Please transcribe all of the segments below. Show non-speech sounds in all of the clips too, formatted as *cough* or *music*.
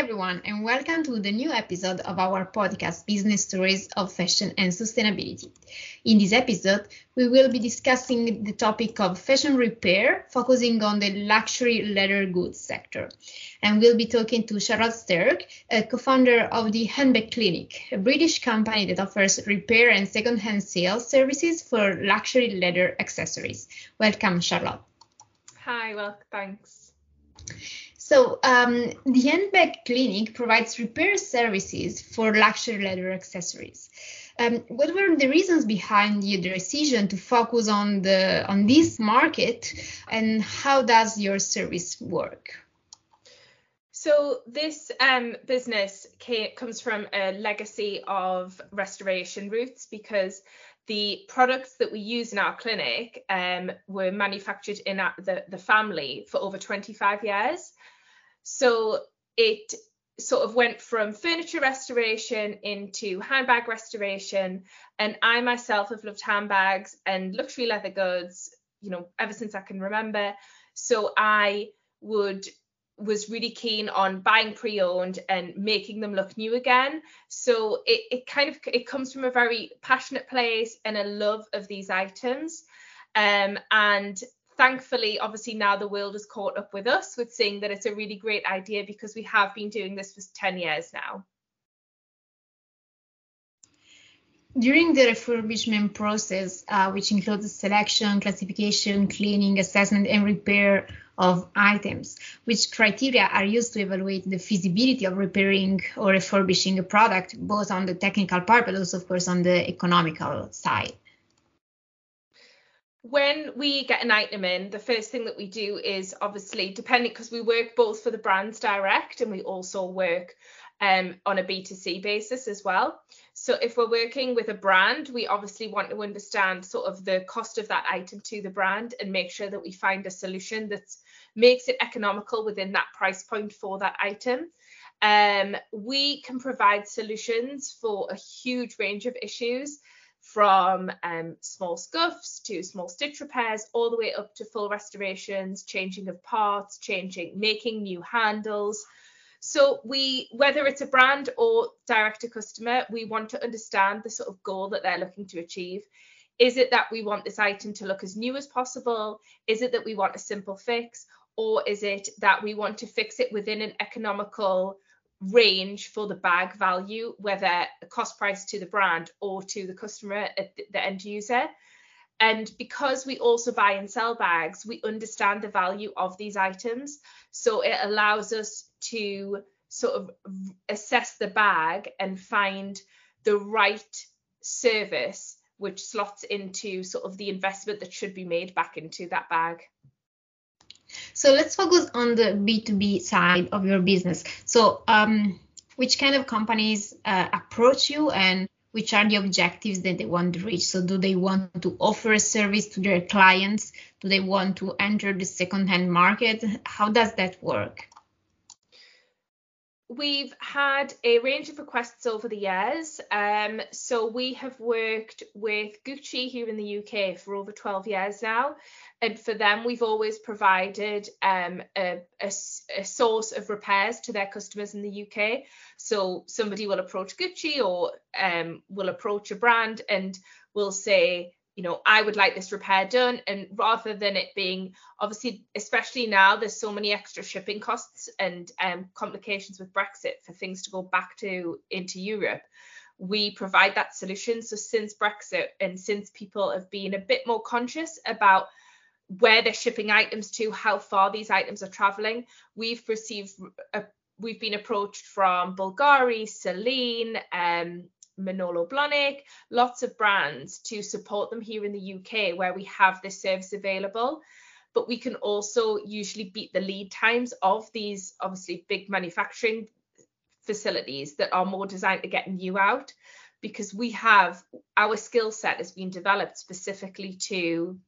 everyone, and welcome to the new episode of our podcast, Business Stories of Fashion and Sustainability. In this episode, we will be discussing the topic of fashion repair, focusing on the luxury leather goods sector. And we'll be talking to Charlotte Staerck, a co founder of the Handbag Clinic, a British company that offers repair and second-hand sales services for luxury leather accessories. Welcome, Charlotte. Hi, well, thanks. So, um, the Handbag Clinic provides repair services for luxury leather accessories. Um, what were the reasons behind your decision to focus on the on this market, and how does your service work? So this um, business came, comes from a legacy of restoration roots because the products that we use in our clinic um, were manufactured in the, the family for over 25 years. So it sort of went from furniture restoration into handbag restoration. And I myself have loved handbags and luxury leather goods, you know, ever since I can remember. So I would was really keen on buying pre-owned and making them look new again. So it, it kind of it comes from a very passionate place and a love of these items. Um, and thankfully, obviously now the world has caught up with us with seeing that it's a really great idea because we have been doing this for 10 years now. During the refurbishment process, uh, which includes selection, classification, cleaning, assessment, and repair of items, which criteria are used to evaluate the feasibility of repairing or refurbishing a product, both on the technical part, but also, of course, on the economical side? When we get an item in, the first thing that we do is obviously depending because we work both for the brands direct and we also work um, on a B2C basis as well. So if we're working with a brand, we obviously want to understand sort of the cost of that item to the brand and make sure that we find a solution that makes it economical within that price point for that item. Um, we can provide solutions for a huge range of issues from um, small scuffs to small stitch repairs, all the way up to full restorations, changing of parts, changing, making new handles. So we, whether it's a brand or direct to customer, we want to understand the sort of goal that they're looking to achieve. Is it that we want this item to look as new as possible? Is it that we want a simple fix? Or is it that we want to fix it within an economical range for the bag value, whether cost price to the brand or to the customer, uh, the end user. And because we also buy and sell bags, we understand the value of these items. So it allows us to sort of assess the bag and find the right service which slots into sort of the investment that should be made back into that bag. So let's focus on the B2B side of your business. So, um, which kind of companies uh, approach you and which are the objectives that they want to reach? So, do they want to offer a service to their clients? Do they want to enter the second-hand market? How does that work? We've had a range of requests over the years. Um, so we have worked with Gucci here in the UK for over 12 years now. And for them, we've always provided um, a, a, a, source of repairs to their customers in the UK. So somebody will approach Gucci or um, will approach a brand and will say, you know, I would like this repair done. And rather than it being obviously, especially now, there's so many extra shipping costs and um, complications with Brexit for things to go back to into Europe. We provide that solution. So since Brexit and since people have been a bit more conscious about where they're shipping items to, how far these items are traveling, we've received a, we've been approached from Bulgari, Celine, um, Manolo Blahnik, lots of brands to support them here in the UK where we have this service available. But we can also usually beat the lead times of these obviously big manufacturing facilities that are more designed to get new out because we have our skill set has been developed specifically to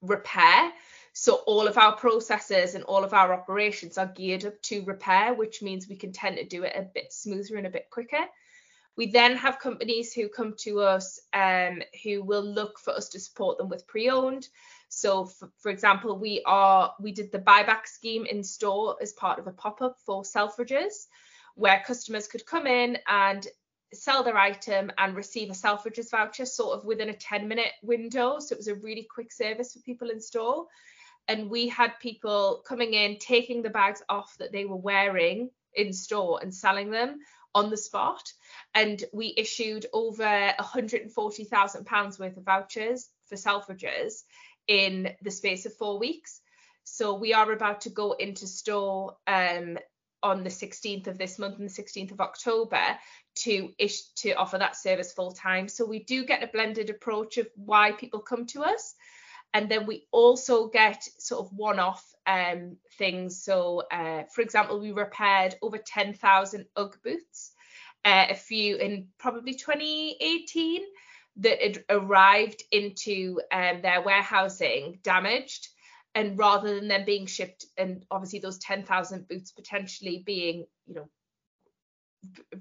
repair. So all of our processes and all of our operations are geared up to repair, which means we can tend to do it a bit smoother and a bit quicker. We then have companies who come to us um, who will look for us to support them with pre-owned. So, for, for example, we are we did the buyback scheme in store as part of a pop up for Selfridges, where customers could come in and sell their item and receive a Selfridges voucher sort of within a 10 minute window. So it was a really quick service for people in store. And we had people coming in, taking the bags off that they were wearing in store and selling them on the spot. And we issued over £140,000 worth of vouchers for Selfridges in the space of four weeks. So we are about to go into store um, on the 16th of this month and the 16th of October to ish to offer that service full time. So we do get a blended approach of why people come to us. And then we also get sort of one-off um, things. So, uh, for example, we repaired over 10,000 UGG boots, uh, a few in probably 2018 that had arrived into um, their warehousing damaged and rather than them being shipped and obviously those 10,000 boots potentially being you know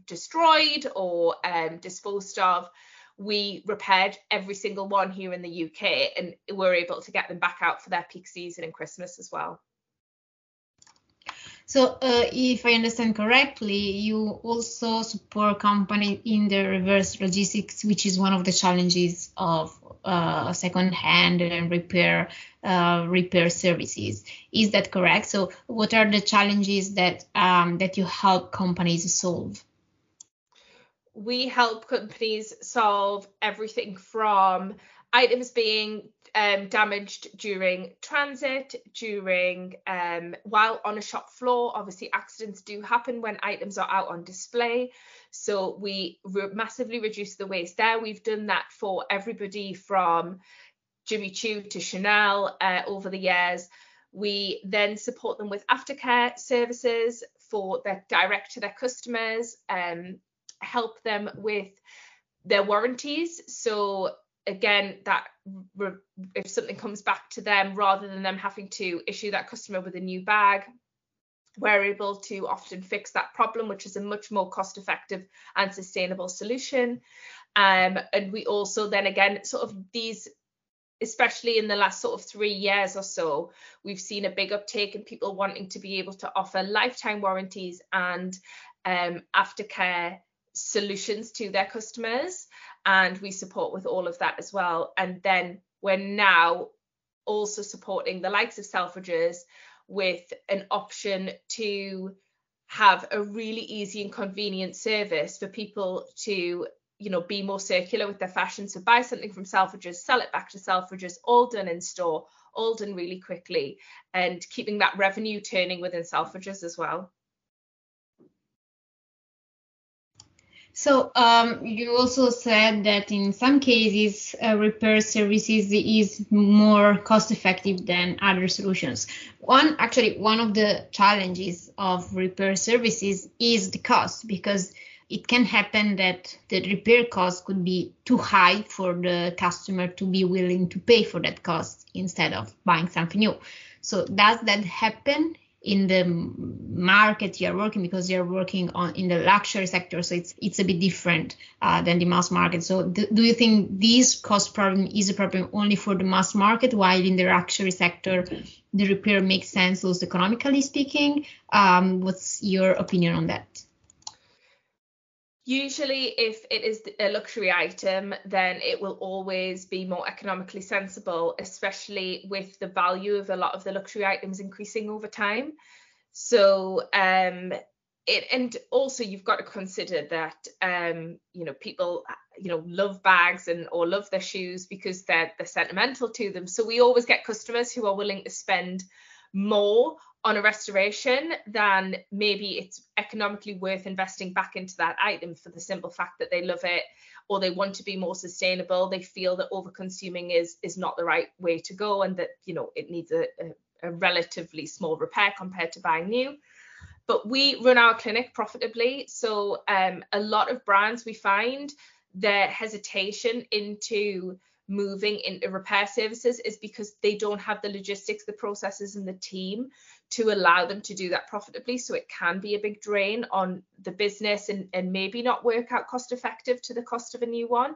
destroyed or um, disposed of we repaired every single one here in the UK and we're able to get them back out for their peak season and Christmas as well. So, uh, if I understand correctly, you also support companies in the reverse logistics, which is one of the challenges of uh, second-hand and repair uh, repair services. Is that correct? So, what are the challenges that um, that you help companies solve? We help companies solve everything from items being um, damaged during transit, during um, while on a shop floor. Obviously, accidents do happen when items are out on display. So we re- massively reduce the waste there. We've done that for everybody from Jimmy Choo to Chanel uh, over the years. We then support them with aftercare services for their direct to their customers, um, help them with their warranties. So again that if something comes back to them rather than them having to issue that customer with a new bag we're able to often fix that problem which is a much more cost effective and sustainable solution um, and we also then again sort of these especially in the last sort of three years or so we've seen a big uptake in people wanting to be able to offer lifetime warranties and um, aftercare solutions to their customers and we support with all of that as well. And then we're now also supporting the likes of Selfridges with an option to have a really easy and convenient service for people to you know be more circular with their fashion so buy something from selfridges sell it back to selfridges all done in store all done really quickly and keeping that revenue turning within selfridges as well So um, you also said that in some cases, uh, repair services is more cost effective than other solutions. One, actually, one of the challenges of repair services is the cost because it can happen that the repair cost could be too high for the customer to be willing to pay for that cost instead of buying something new. So does that happen in the market you're working because you're working on in the luxury sector so it's it's a bit different uh, than the mass market. So do you think this cost problem is a problem only for the mass market while in the luxury sector the repair makes sense also economically speaking? Um, what's your opinion on that Usually, if it is a luxury item, then it will always be more economically sensible, especially with the value of a lot of the luxury items increasing over time. So, um, it, and also you've got to consider that um, you know people you know love bags and or love their shoes because they're they're sentimental to them. So we always get customers who are willing to spend more on a restoration, than maybe it's economically worth investing back into that item for the simple fact that they love it or they want to be more sustainable. They feel that over consuming is is not the right way to go and that you know it needs a, a, a relatively small repair compared to buying new. But we run our clinic profitably. So um, a lot of brands we find their hesitation into moving into repair services is because they don't have the logistics, the processes, and the team to allow them to do that profitably. So it can be a big drain on the business and, and maybe not work out cost effective to the cost of a new one.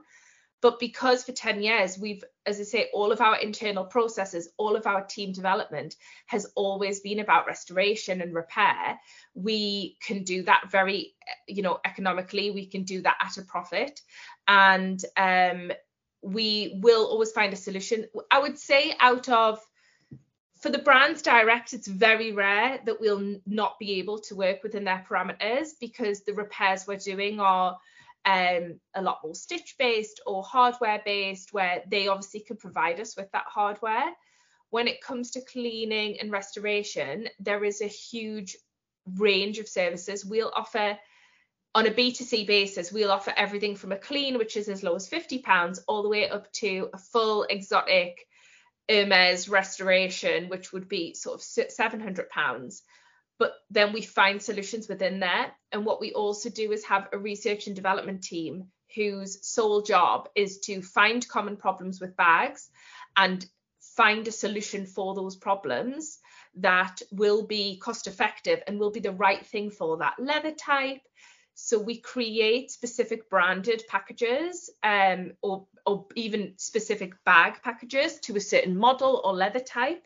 But because for 10 years, we've, as I say, all of our internal processes, all of our team development has always been about restoration and repair. We can do that very, you know, economically. We can do that at a profit. And um, we will always find a solution. I would say out of for the brands direct, it's very rare that we'll not be able to work within their parameters because the repairs we're doing are um, a lot more stitch based or hardware based, where they obviously can provide us with that hardware. When it comes to cleaning and restoration, there is a huge range of services. We'll offer on a B2C basis, we'll offer everything from a clean, which is as low as £50, all the way up to a full exotic Hermes restoration, which would be sort of £700 but then we find solutions within there. And what we also do is have a research and development team whose sole job is to find common problems with bags and find a solution for those problems that will be cost effective and will be the right thing for that leather type. So we create specific branded packages um, or, or even specific bag packages to a certain model or leather type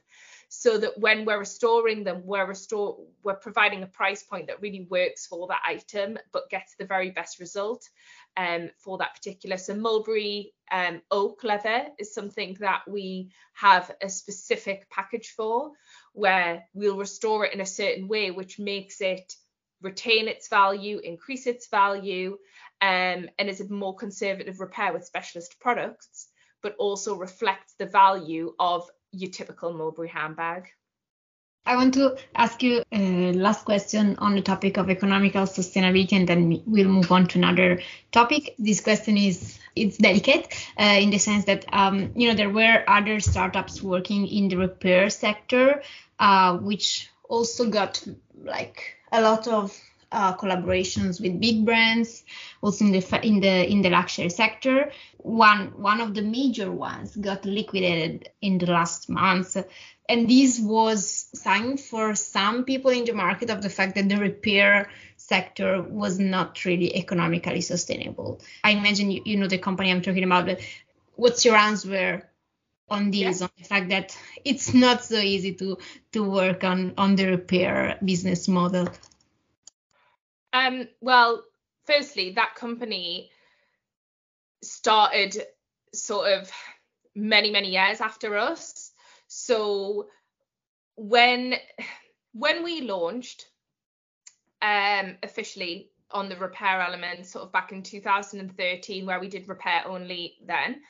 so that when we're restoring them, we're restore we're providing a price point that really works for that item, but gets the very best result um, for that particular. So mulberry um, oak leather is something that we have a specific package for, where we'll restore it in a certain way, which makes it retain its value, increase its value, um, and is a more conservative repair with specialist products, but also reflects the value of your typical Mulberry handbag. I want to ask you a last question on the topic of economical sustainability, and then we'll move on to another topic. This question is it's delicate uh, in the sense that um, you know there were other startups working in the repair sector, uh, which also got like a lot of uh, collaborations with big brands, also in the in the in the luxury sector. One one of the major ones got liquidated in the last month, and this was sign for some people in the market of the fact that the repair sector was not really economically sustainable. I imagine you, you know the company I'm talking about, but what's your answer on this yeah. on the fact that it's not so easy to to work on on the repair business model um, well, firstly, that company started sort of many, many years after us. So when when we launched um, officially on the repair element, sort of back in 2013, where we did repair only then,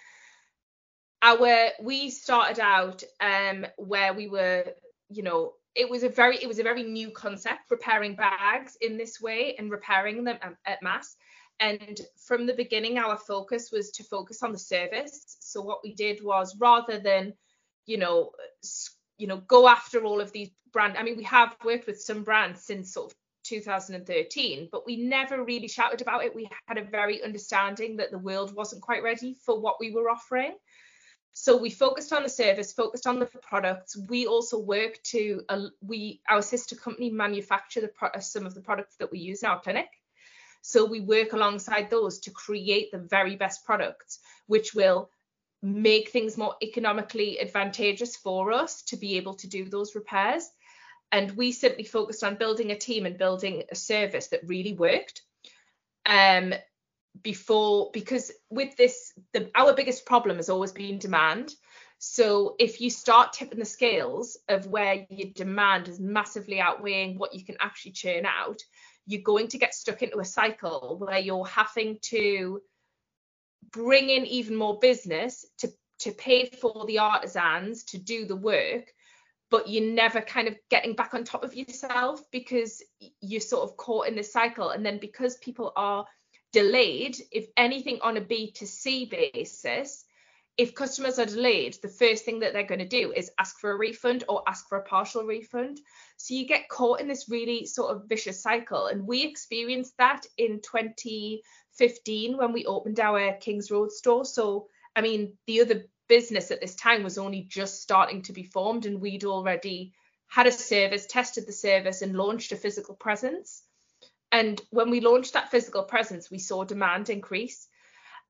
our we started out um, where we were, you know, it was a very it was a very new concept repairing bags in this way and repairing them at, mass. And from the beginning our focus was to focus on the service. So what we did was rather than you know you know go after all of these brand i mean we have worked with some brands since sort of 2013 but we never really shouted about it. We had a very understanding that the world wasn't quite ready for what we were offering so we focused on the service, focused on the products. We also work to uh, we our sister company manufacture the pro- some of the products that we use in our clinic. So we work alongside those to create the very best products, which will make things more economically advantageous for us to be able to do those repairs. And we simply focused on building a team and building a service that really worked. Um, before because with this the our biggest problem has always been demand. So if you start tipping the scales of where your demand is massively outweighing what you can actually churn out you're going to get stuck into a cycle where you're having to bring in even more business to to pay for the artisans to do the work but you're never kind of getting back on top of yourself because you're sort of caught in this cycle. And then because people are delayed, if anything on a B2C basis, if customers are delayed, the first thing that they're going to do is ask for a refund or ask for a partial refund. So you get caught in this really sort of vicious cycle. And we experienced that in 2015 when we opened our Kings Road store. So, I mean, the other business at this time was only just starting to be formed, and we'd already had a service, tested the service, and launched a physical presence. And when we launched that physical presence, we saw demand increase.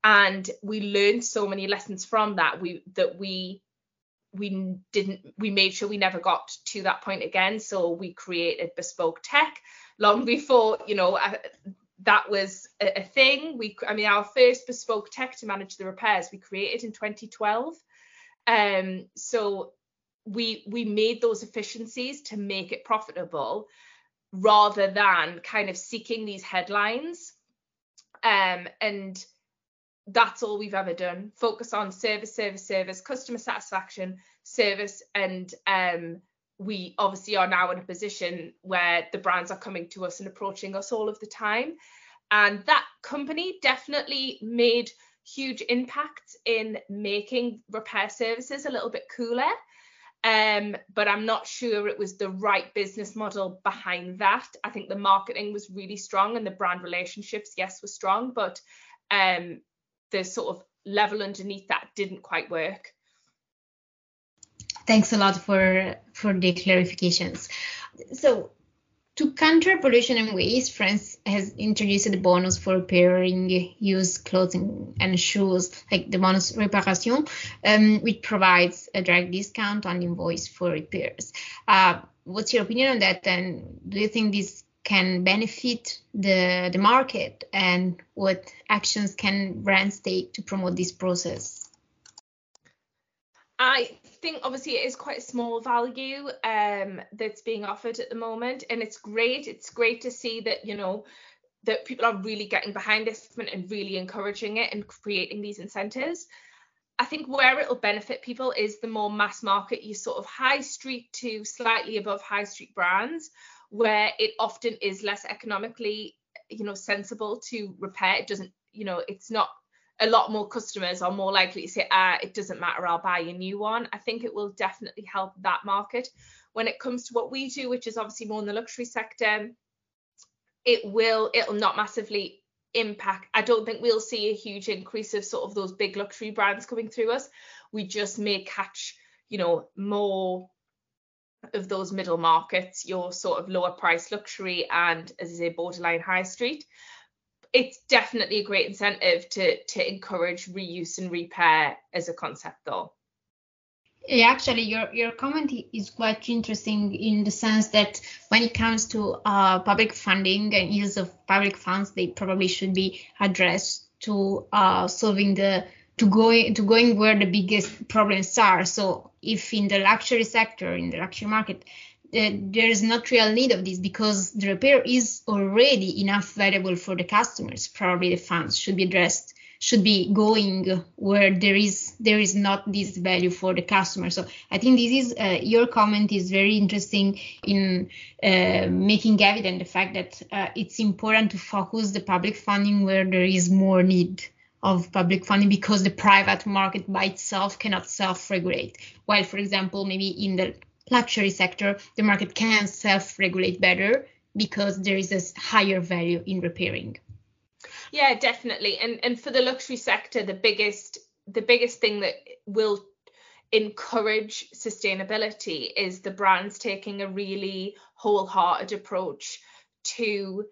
and we learned so many lessons from that. We that we we didn't we made sure we never got to that point again. So we created bespoke tech. Long before you know uh, that was a, a, thing. We i mean our first bespoke tech to manage the repairs we created in 2012 um so we we made those efficiencies to make it profitable rather than kind of seeking these headlines. Um and that's all we've ever done. Focus on service service service customer satisfaction service. And um we obviously are now in a position where the brands are coming to us and approaching us all of the time. And that company definitely made huge impacts in making repair services a little bit cooler um, but I'm not sure it was the right business model behind that. I think the marketing was really strong and the brand relationships, yes, were strong, but um, the sort of level underneath that didn't quite work. Thanks a lot for for the clarifications. So to counter pollution and waste, France has introduced a bonus for repairing used clothing and shoes, like the bonus réparation, um, which provides a direct discount on invoice for repairs. Uh, what's your opinion on that? And do you think this can benefit the, the market? And what actions can brands take to promote this process? I think obviously it is quite a small value um, that's being offered at the moment, and it's great. It's great to see that you know that people are really getting behind this and really encouraging it and creating these incentives. I think where it'll benefit people is the more mass market, you sort of high street to slightly above high street brands, where it often is less economically, you know, sensible to repair. It doesn't, you know, it's not a lot more customers are more likely to say, ah, it doesn't matter, I'll buy a new one. I think it will definitely help that market. When it comes to what we do, which is obviously more in the luxury sector, it will, it'll not massively impact. I don't think we'll see a huge increase of sort of those big luxury brands coming through us. We just may catch, you know, more of those middle markets, your sort of lower price luxury and as I say, borderline high street it's definitely a great incentive to to encourage reuse and repair as a concept though yeah, actually, your your comment is quite interesting in the sense that when it comes to uh, public funding and use of public funds, they probably should be addressed to uh, solving the to going to going where the biggest problems are. So, if in the luxury sector, in the luxury market, there is not real need of this because the repair is already enough valuable for the customers. Probably the funds should be addressed, should be going where there is there is not this value for the customer. So I think this is uh, your comment is very interesting in uh, making evident the fact that uh, it's important to focus the public funding where there is more need of public funding because the private market by itself cannot self-regulate. While, for example, maybe in the luxury sector, the market can self-regulate better because there is a higher value in repairing. Yeah, definitely. And and for the luxury sector, the biggest the biggest thing that will encourage sustainability is the brands taking a really wholehearted approach to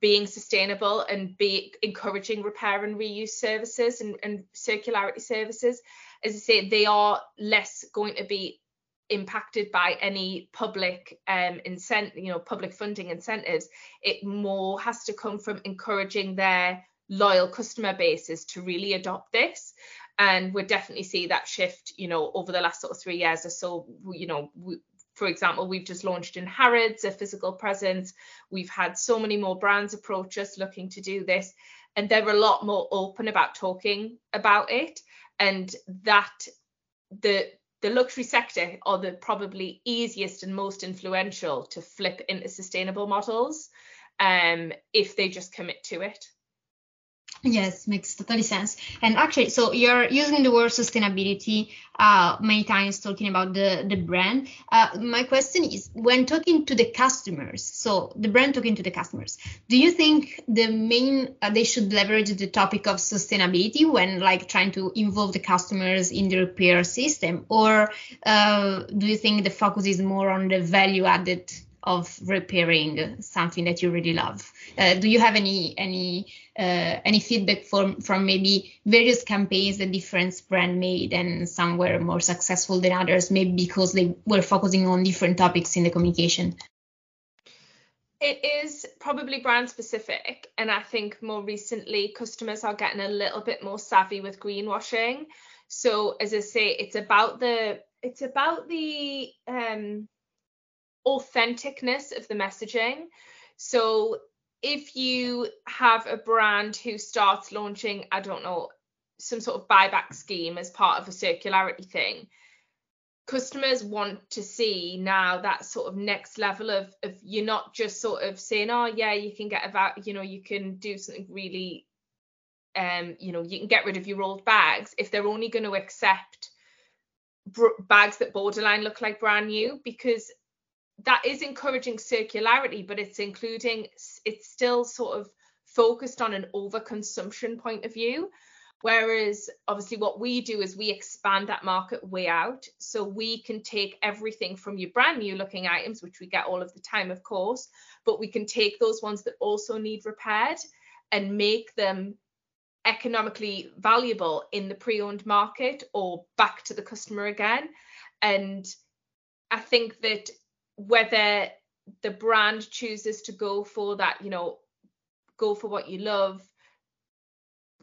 being sustainable and be encouraging repair and reuse services and, and circularity services. As I say, they are less going to be impacted by any public um incentive you know public funding incentives it more has to come from encouraging their loyal customer bases to really adopt this and we definitely see that shift you know over the last sort of three years or so you know we, for example, we've just launched in Harrods a physical presence. We've had so many more brands approach us looking to do this, and they're a lot more open about talking about it. And that the the luxury sector are the probably easiest and most influential to flip into sustainable models um, if they just commit to it. Yes, makes totally sense. And actually, so you're using the word sustainability uh, many times, talking about the the brand. Uh, my question is, when talking to the customers, so the brand talking to the customers, do you think the main uh, they should leverage the topic of sustainability when like trying to involve the customers in the repair system, or uh, do you think the focus is more on the value added of repairing something that you really love. Uh, do you have any any uh, any feedback from from maybe various campaigns that different brand made and some were more successful than others, maybe because they were focusing on different topics in the communication? It is probably brand specific, and I think more recently customers are getting a little bit more savvy with greenwashing. So as I say, it's about the it's about the um, authenticness of the messaging. So if you have a brand who starts launching, I don't know, some sort of buyback scheme as part of a circularity thing, customers want to see now that sort of next level of of you're not just sort of saying oh yeah you can get about you know you can do something really um you know you can get rid of your old bags if they're only going to accept br- bags that borderline look like brand new because that is encouraging circularity but it's including it's still sort of focused on an overconsumption point of view Whereas obviously what we do is we expand that market way out. So we can take everything from your brand new looking items, which we get all of the time, of course, but we can take those ones that also need repaired and make them economically valuable in the pre-owned market or back to the customer again. And I think that whether the brand chooses to go for that, you know, go for what you love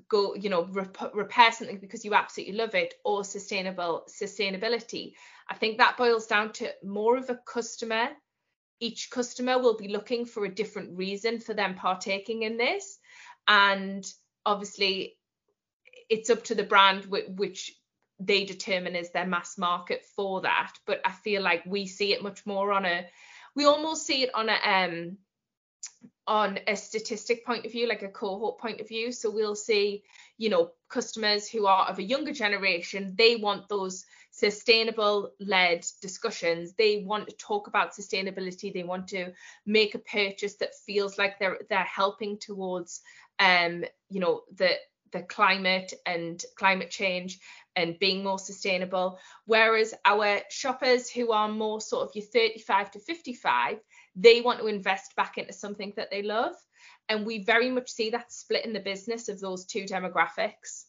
go you know rep- repair something because you absolutely love it or sustainable sustainability. I think that boils down to more of a customer. Each customer will be looking for a different reason for them partaking in this. And obviously it's up to the brand which they determine is their mass market for that but i feel like we see it much more on a we almost see it on a um on a statistic point of view, like a cohort point of view. So we'll see, you know, customers who are of a younger generation, they want those sustainable led discussions. They want to talk about sustainability. They want to make a purchase that feels like they're they're helping towards um, you know, the the climate and climate change and being more sustainable. Whereas our shoppers who are more sort of your 35 to 55, they want to invest back into something that they love. And we very much see that split in the business of those two demographics.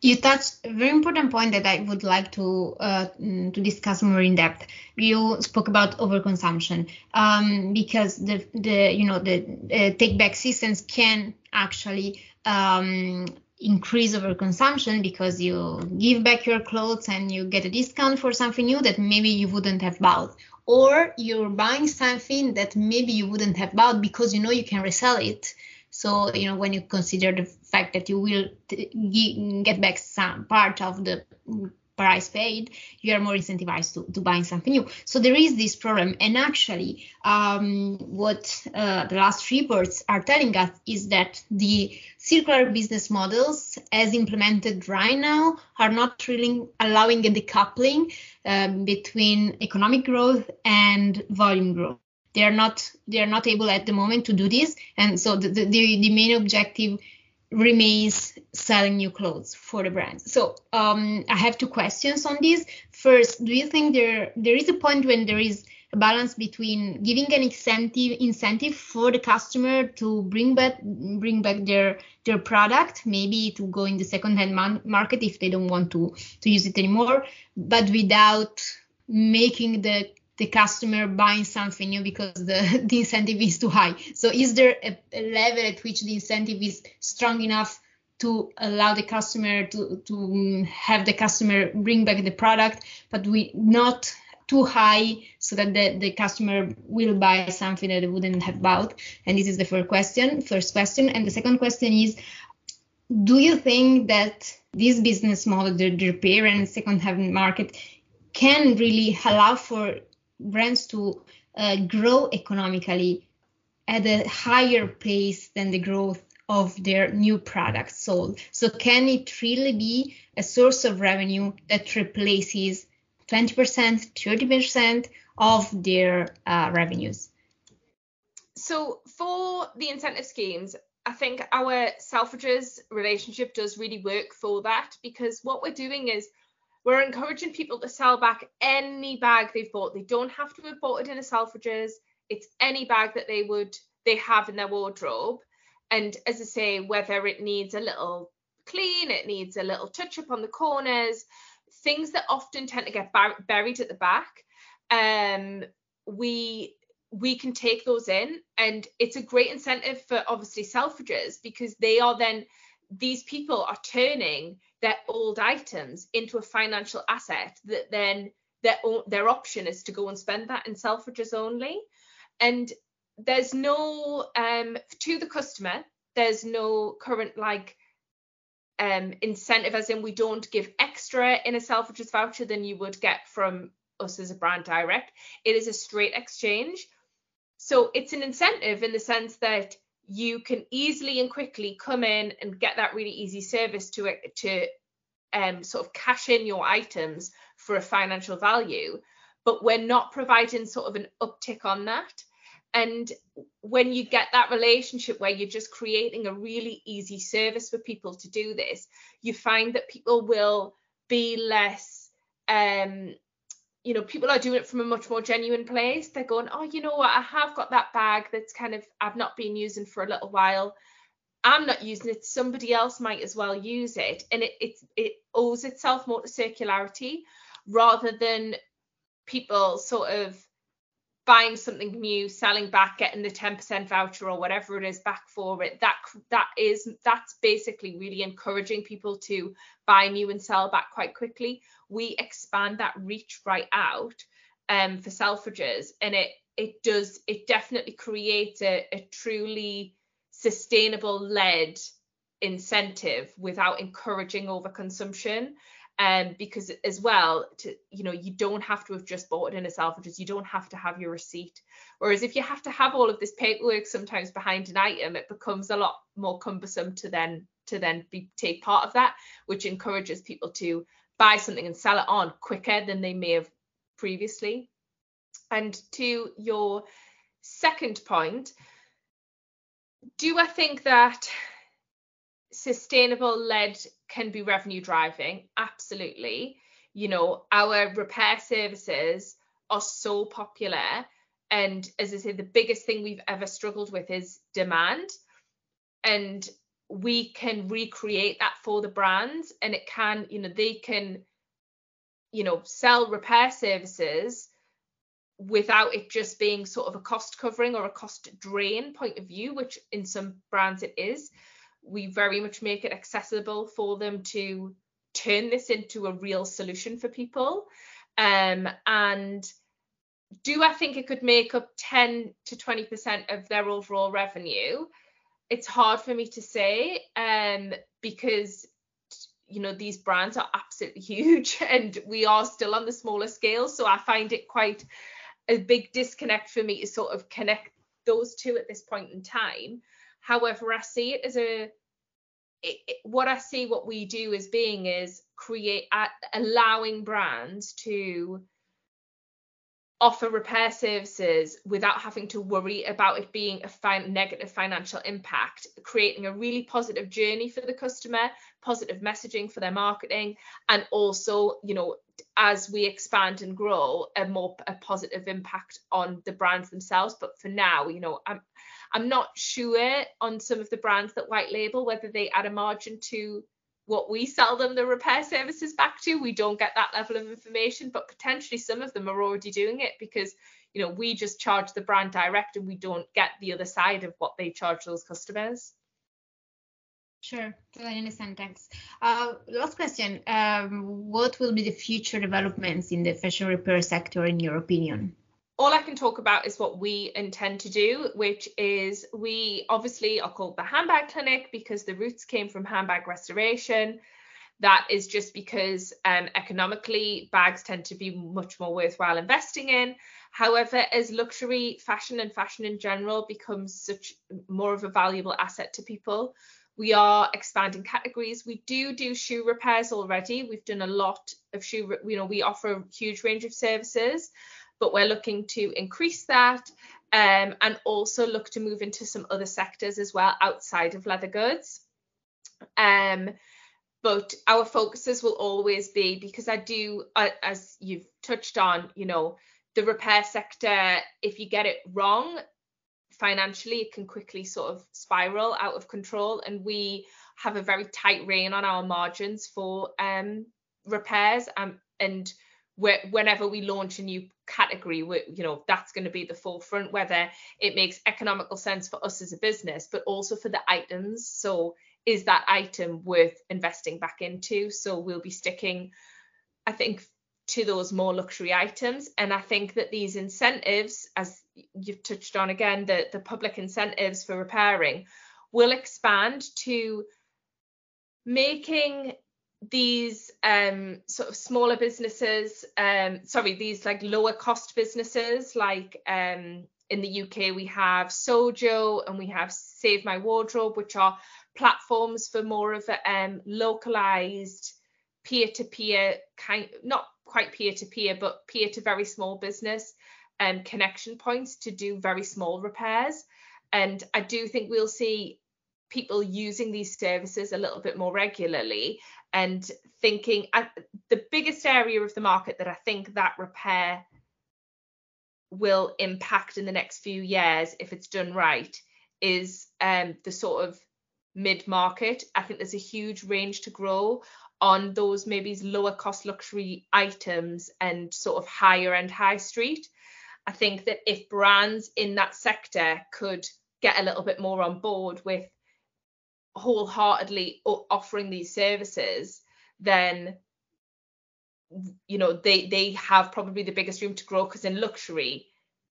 You touched a very important point that I would like to uh, mm, to discuss more in depth. You spoke about overconsumption um, because the the you know the uh, take back systems can actually um, increase overconsumption because you give back your clothes and you get a discount for something new that maybe you wouldn't have bought or you're buying something that maybe you wouldn't have bought because you know you can resell it so you know when you consider the fact that you will get back some part of the price paid, you are more incentivized to, to buying something new. So there is this problem. And actually, um, what uh, the last reports are telling us is that the circular business models, as implemented right now, are not really allowing a decoupling um, between economic growth and volume growth. They are not they are not able at the moment to do this, and so the, the, the main objective remains selling new clothes for the brands. So um, I have two questions on this. First, do you think there there is a point when there is a balance between giving an incentive incentive for the customer to bring back bring back their their product, maybe to go in the second-hand man- market if they don't want to to use it anymore, but without making the the customer buying something new because the, *laughs* the incentive is too high. So is there a, a level at which the incentive is strong enough to allow the customer to, to mm, have the customer bring back the product, but we not too high so that the, the customer will buy something that they wouldn't have bought? And this is the first question, first question. And the second question is, do you think that this business model, the, repair and second hand market, can really allow for brands to uh, grow economically at a higher pace than the growth of their new products sold. So can it really be a source of revenue that replaces 20%, 30% of their uh, revenues? So for the incentive schemes, I think our Selfridges relationship does really work for that because what we're doing is we're encouraging people to sell back any bag they've bought. They don't have to have bought it in a Selfridges. It's any bag that they would they have in their wardrobe. And as I say, whether it needs a little clean, it needs a little touch up on the corners, things that often tend to get bar- buried at the back. Um, we we can take those in and it's a great incentive for obviously selfridges because they are then these people are turning their old items into a financial asset that then their their option is to go and spend that in selfridges only. And there's no um to the customer there's no current like um incentive as in we don't give extra in a selfridges voucher than you would get from us as a brand direct. It is a straight exchange. So it's an incentive in the sense that you can easily and quickly come in and get that really easy service to to um, sort of cash in your items for a financial value, but we're not providing sort of an uptick on that. And when you get that relationship where you're just creating a really easy service for people to do this, you find that people will be less um you know people are doing it from a much more genuine place. They're going oh you know what? I have got that bag that's kind of i've not been using for a little while. I'm not using it. Somebody else might as well use it. And it it, it owes itself more to circularity rather than people sort of buying something new selling back getting the 10% voucher or whatever it is back for it that that is that's basically really encouraging people to buy new and sell back quite quickly. We expand that reach right out um, for Selfridges, and it it does it definitely creates a, a truly sustainable led incentive without encouraging overconsumption um because as well to you know you don't have to have just bought it in a Selfridges you don't have to have your receipt whereas if you have to have all of this paperwork sometimes behind an item it becomes a lot more cumbersome to then to then be take part of that which encourages people to buy something and sell it on quicker than they may have previously. And to your second point, do I think that sustainable led can be revenue driving? Absolutely. You know, our repair services are so popular. And as I say, the biggest thing we've ever struggled with is demand. And we can recreate that for the brands and it can you know they can you know sell repair services without it just being sort of a cost covering or a cost drain point of view which in some brands it is we very much make it accessible for them to turn this into a real solution for people. Um, and do i think it could make up 10 to 20% of their overall revenue? It's hard for me to say um, because you know these brands are absolutely *laughs* huge and we are still on the smaller scale. So i find it quite a big disconnect for me to sort of connect those two at this point in time. However i see it as a it, what i see what we do as being is create uh, allowing brands to offer repair services without having to worry about it being a fin- negative financial impact, creating a really positive journey for the customer, positive messaging for their marketing, and also, you know, as we expand and grow, a more a positive impact on the brands themselves. But for now, you know, I'm I'm not sure on some of the brands that white label whether they add a margin to what we sell them the repair services back to. We don't get that level of information, but potentially some of them are already doing it because you know we just charge the brand direct and we don't get the other side of what they charge those customers. Sure, totally understand. Thanks. Uh, last question: um, What will be the future developments in the fashion repair sector, in your opinion? all I can talk about is what we intend to do, which is we obviously are called the handbag clinic because the roots came from handbag restoration. That is just because um, economically bags tend to be much more worthwhile investing in. However, as luxury fashion and fashion in general becomes such more of a valuable asset to people, we are expanding categories. We do do shoe repairs already. We've done a lot of shoe, you know, we offer a huge range of services but we're looking to increase that um, and also look to move into some other sectors as well outside of leather goods. Um, but our focuses will always be because I do, uh, as you've touched on, you know, the repair sector, if you get it wrong financially, it can quickly sort of spiral out of control. And we have a very tight rein on our margins for um, repairs. Um, and whenever we launch a new category, you know, that's going to be the forefront, whether it makes economical sense for us as a business, but also for the items. So is that item worth investing back into? So we'll be sticking, I think, to those more luxury items. And I think that these incentives, as you've touched on again, the, the public incentives for repairing will expand to making these um, sort of smaller businesses, um, sorry, these like lower cost businesses, like um, in the UK we have Sojo and we have Save My Wardrobe, which are platforms for more of a um, localized peer-to-peer kind, not quite peer-to-peer, but peer to very small business um, connection points to do very small repairs. And I do think we'll see people using these services a little bit more regularly and thinking uh, the biggest area of the market that I think that repair will impact in the next few years if it's done right is um, the sort of mid market. I think there's a huge range to grow on those maybe lower cost luxury items and sort of higher end high street. I think that if brands in that sector could get a little bit more on board with wholeheartedly offering these services, then you know they they have probably the biggest room to grow because in luxury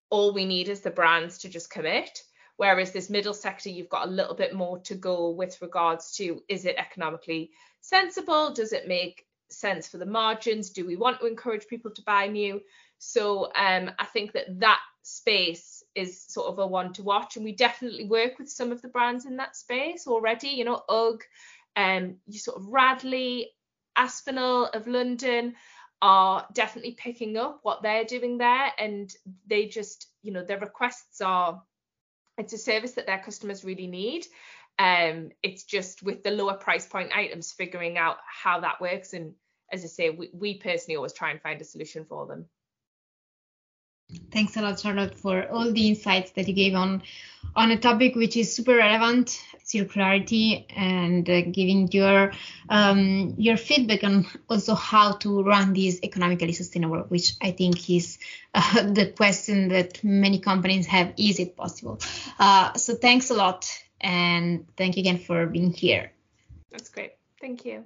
all we need is the brands to just commit. Whereas this middle sector you've got a little bit more to go with regards to is it economically sensible? Does it make sense for the margins? Do we want to encourage people to buy new so um, i think that that space is sort of a one to watch and we definitely work with some of the brands in that space already. You know ugg um you sort of radley Aspinal of london are definitely picking up what they're doing there and they just you know their requests are it's a service that their customers really need. Um it's just with the lower price point items figuring out how that works and as i say we, we personally always try and find a solution for them Thanks a lot, Charlotte, for all the insights that you gave on on a topic which is super relevant, circularity, and uh, giving your um, your feedback on also how to run this economically sustainable, which I think is uh, *laughs* the question that many companies have: Is it possible? Uh, so thanks a lot, and thank you again for being here. That's great. Thank you.